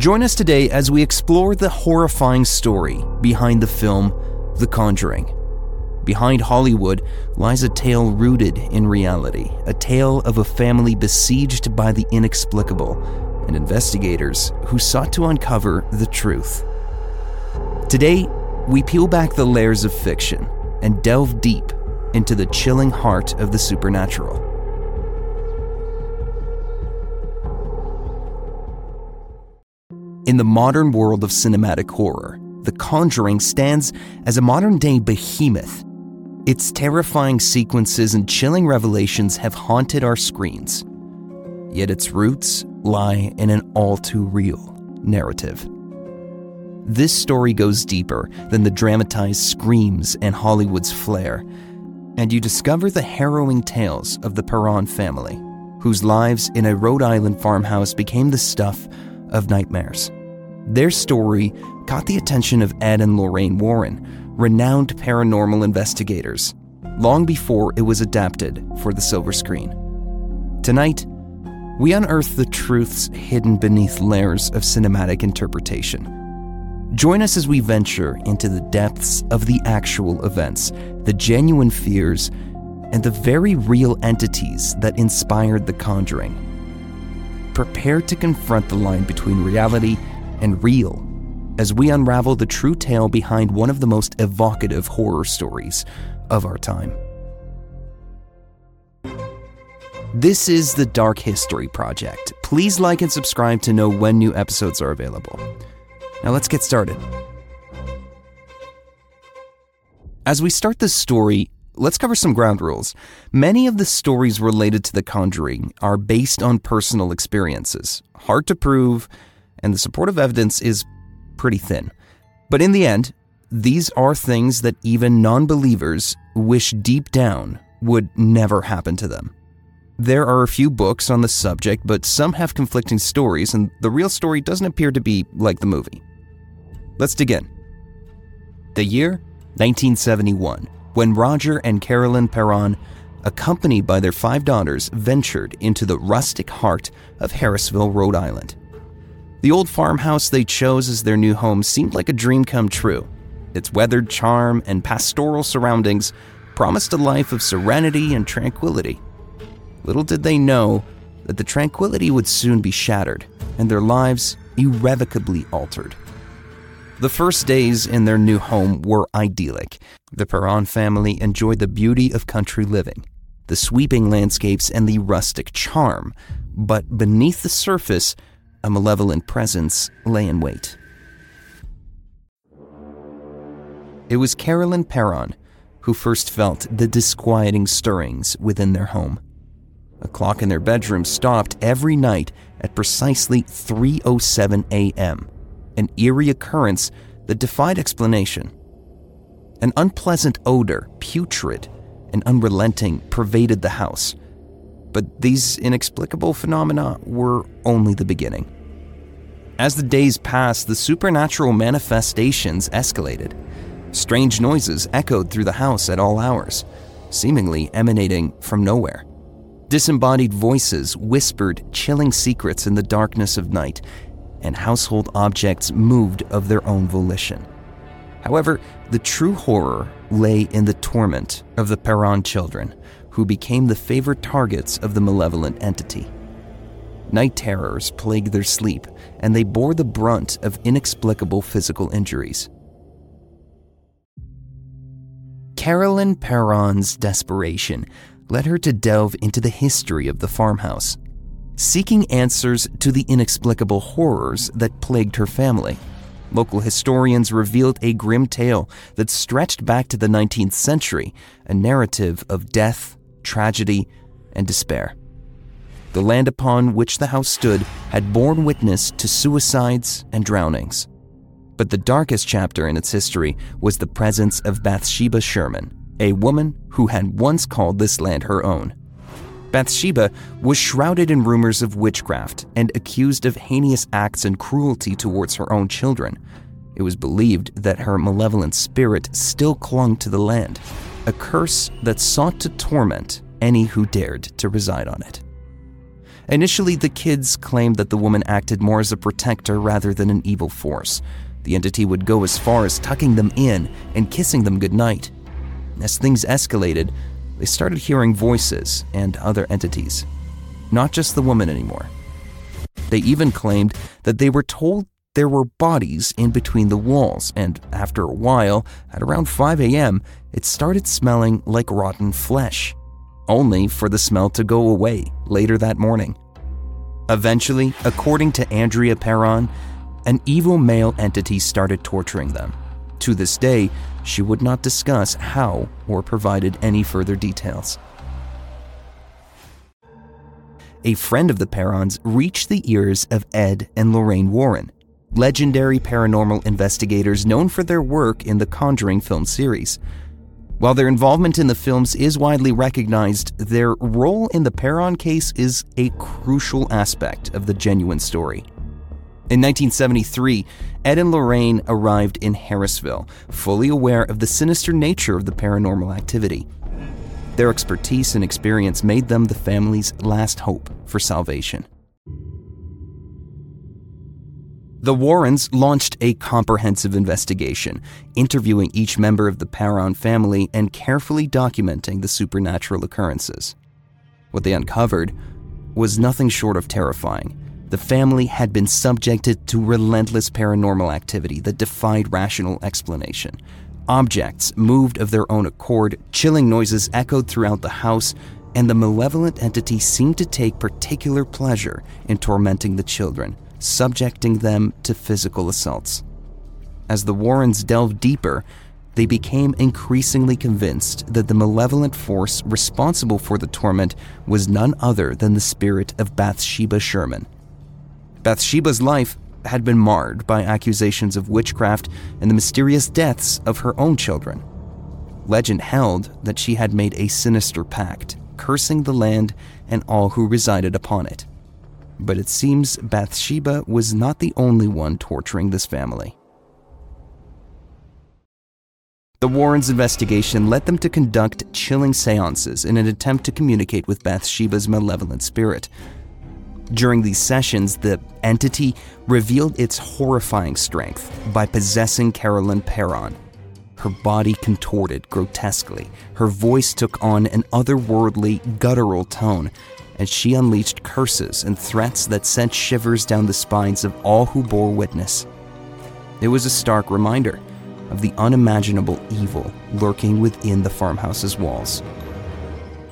Join us today as we explore the horrifying story behind the film The Conjuring. Behind Hollywood lies a tale rooted in reality, a tale of a family besieged by the inexplicable and investigators who sought to uncover the truth. Today, we peel back the layers of fiction and delve deep into the chilling heart of the supernatural. In the modern world of cinematic horror, The Conjuring stands as a modern day behemoth. Its terrifying sequences and chilling revelations have haunted our screens. Yet its roots lie in an all too real narrative. This story goes deeper than the dramatized screams and Hollywood's flair, and you discover the harrowing tales of the Perron family, whose lives in a Rhode Island farmhouse became the stuff of nightmares. Their story caught the attention of Ed and Lorraine Warren, renowned paranormal investigators, long before it was adapted for the silver screen. Tonight, we unearth the truths hidden beneath layers of cinematic interpretation. Join us as we venture into the depths of the actual events, the genuine fears, and the very real entities that inspired The Conjuring. Prepare to confront the line between reality and real as we unravel the true tale behind one of the most evocative horror stories of our time. This is the Dark History Project. Please like and subscribe to know when new episodes are available. Now let's get started. As we start this story, let's cover some ground rules. Many of the stories related to The Conjuring are based on personal experiences, hard to prove, and the supportive evidence is pretty thin. But in the end, these are things that even non believers wish deep down would never happen to them. There are a few books on the subject, but some have conflicting stories, and the real story doesn't appear to be like the movie. Let's dig in. The year 1971, when Roger and Carolyn Perron, accompanied by their five daughters, ventured into the rustic heart of Harrisville, Rhode Island. The old farmhouse they chose as their new home seemed like a dream come true. Its weathered charm and pastoral surroundings promised a life of serenity and tranquility. Little did they know that the tranquility would soon be shattered and their lives irrevocably altered. The first days in their new home were idyllic. The Perron family enjoyed the beauty of country living, the sweeping landscapes, and the rustic charm. But beneath the surface, a malevolent presence lay in wait. It was Carolyn Perron who first felt the disquieting stirrings within their home. A clock in their bedroom stopped every night at precisely 3:07 a.m., an eerie occurrence that defied explanation. An unpleasant odor, putrid and unrelenting, pervaded the house. But these inexplicable phenomena were only the beginning. As the days passed, the supernatural manifestations escalated. Strange noises echoed through the house at all hours, seemingly emanating from nowhere. Disembodied voices whispered chilling secrets in the darkness of night, and household objects moved of their own volition. However, the true horror lay in the torment of the Perron children, who became the favorite targets of the malevolent entity. Night terrors plagued their sleep, and they bore the brunt of inexplicable physical injuries. Carolyn Perron's desperation led her to delve into the history of the farmhouse, seeking answers to the inexplicable horrors that plagued her family. Local historians revealed a grim tale that stretched back to the 19th century, a narrative of death, tragedy, and despair. The land upon which the house stood had borne witness to suicides and drownings. But the darkest chapter in its history was the presence of Bathsheba Sherman, a woman who had once called this land her own. Bathsheba was shrouded in rumors of witchcraft and accused of heinous acts and cruelty towards her own children. It was believed that her malevolent spirit still clung to the land, a curse that sought to torment any who dared to reside on it. Initially, the kids claimed that the woman acted more as a protector rather than an evil force. The entity would go as far as tucking them in and kissing them goodnight. As things escalated, they started hearing voices and other entities, not just the woman anymore. They even claimed that they were told there were bodies in between the walls, and after a while, at around 5 a.m., it started smelling like rotten flesh, only for the smell to go away later that morning. Eventually, according to Andrea Perron, an evil male entity started torturing them. To this day, she would not discuss how or provided any further details. A friend of the Perrons reached the ears of Ed and Lorraine Warren, legendary paranormal investigators known for their work in the Conjuring film series. While their involvement in the films is widely recognized, their role in the Perron case is a crucial aspect of the genuine story. In 1973, Ed and Lorraine arrived in Harrisville, fully aware of the sinister nature of the paranormal activity. Their expertise and experience made them the family's last hope for salvation. The Warrens launched a comprehensive investigation, interviewing each member of the Perron family and carefully documenting the supernatural occurrences. What they uncovered was nothing short of terrifying. The family had been subjected to relentless paranormal activity that defied rational explanation. Objects moved of their own accord, chilling noises echoed throughout the house, and the malevolent entity seemed to take particular pleasure in tormenting the children subjecting them to physical assaults. As the Warrens delved deeper, they became increasingly convinced that the malevolent force responsible for the torment was none other than the spirit of Bathsheba Sherman. Bathsheba's life had been marred by accusations of witchcraft and the mysterious deaths of her own children. Legend held that she had made a sinister pact, cursing the land and all who resided upon it but it seems Bathsheba was not the only one torturing this family. The Warrens' investigation led them to conduct chilling seances in an attempt to communicate with Bathsheba's malevolent spirit. During these sessions, the entity revealed its horrifying strength by possessing Carolyn Perron. Her body contorted grotesquely, her voice took on an otherworldly, guttural tone, and she unleashed curses and threats that sent shivers down the spines of all who bore witness. It was a stark reminder of the unimaginable evil lurking within the farmhouse's walls.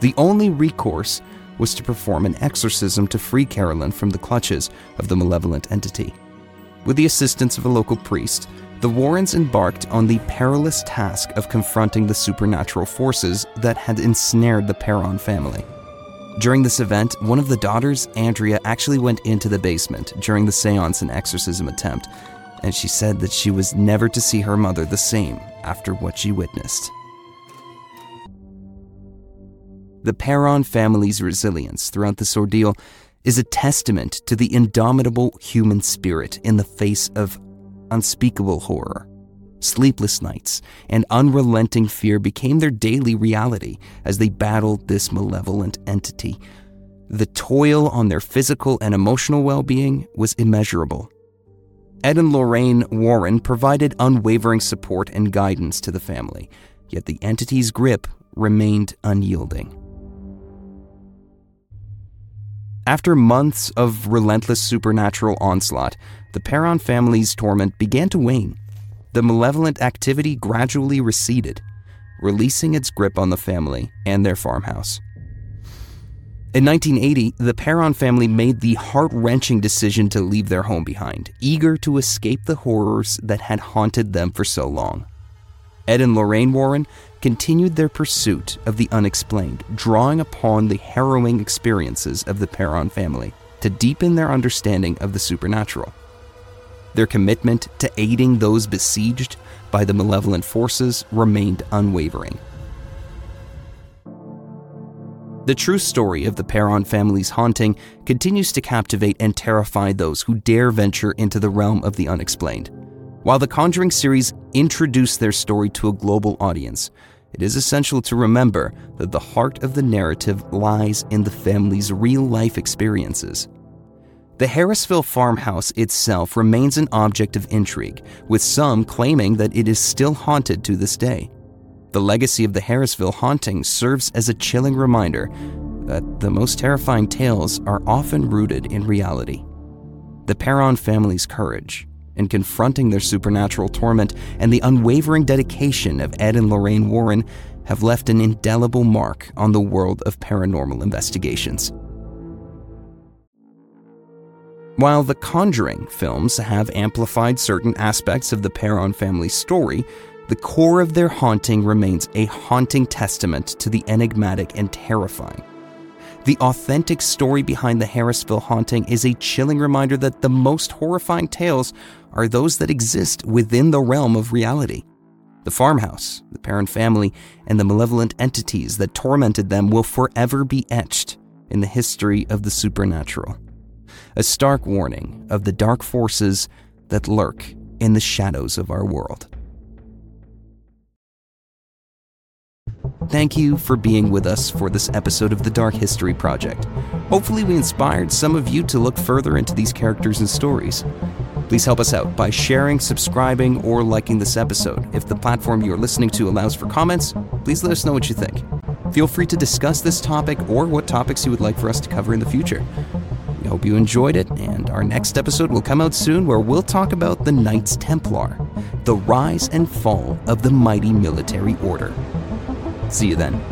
The only recourse was to perform an exorcism to free Carolyn from the clutches of the malevolent entity. With the assistance of a local priest, the Warrens embarked on the perilous task of confronting the supernatural forces that had ensnared the Perron family. During this event, one of the daughters, Andrea, actually went into the basement during the seance and exorcism attempt, and she said that she was never to see her mother the same after what she witnessed. The Perron family's resilience throughout this ordeal is a testament to the indomitable human spirit in the face of unspeakable horror. Sleepless nights and unrelenting fear became their daily reality as they battled this malevolent entity. The toil on their physical and emotional well being was immeasurable. Ed and Lorraine Warren provided unwavering support and guidance to the family, yet the entity's grip remained unyielding. After months of relentless supernatural onslaught, the Perron family's torment began to wane the malevolent activity gradually receded, releasing its grip on the family and their farmhouse. In 1980, the Perron family made the heart wrenching decision to leave their home behind, eager to escape the horrors that had haunted them for so long. Ed and Lorraine Warren continued their pursuit of the unexplained, drawing upon the harrowing experiences of the Perron family to deepen their understanding of the supernatural. Their commitment to aiding those besieged by the malevolent forces remained unwavering. The true story of the Perron family's haunting continues to captivate and terrify those who dare venture into the realm of the unexplained. While the Conjuring series introduced their story to a global audience, it is essential to remember that the heart of the narrative lies in the family's real life experiences. The Harrisville farmhouse itself remains an object of intrigue, with some claiming that it is still haunted to this day. The legacy of the Harrisville haunting serves as a chilling reminder that the most terrifying tales are often rooted in reality. The Perron family's courage in confronting their supernatural torment and the unwavering dedication of Ed and Lorraine Warren have left an indelible mark on the world of paranormal investigations. While the Conjuring films have amplified certain aspects of the Perron family story, the core of their haunting remains a haunting testament to the enigmatic and terrifying. The authentic story behind the Harrisville haunting is a chilling reminder that the most horrifying tales are those that exist within the realm of reality. The farmhouse, the Perron family, and the malevolent entities that tormented them will forever be etched in the history of the supernatural a stark warning of the dark forces that lurk in the shadows of our world. Thank you for being with us for this episode of the Dark History Project. Hopefully, we inspired some of you to look further into these characters and stories. Please help us out by sharing, subscribing, or liking this episode. If the platform you are listening to allows for comments, please let us know what you think. Feel free to discuss this topic or what topics you would like for us to cover in the future. We hope you enjoyed it, and our next episode will come out soon where we'll talk about the Knights Templar, the rise and fall of the mighty military order. See you then.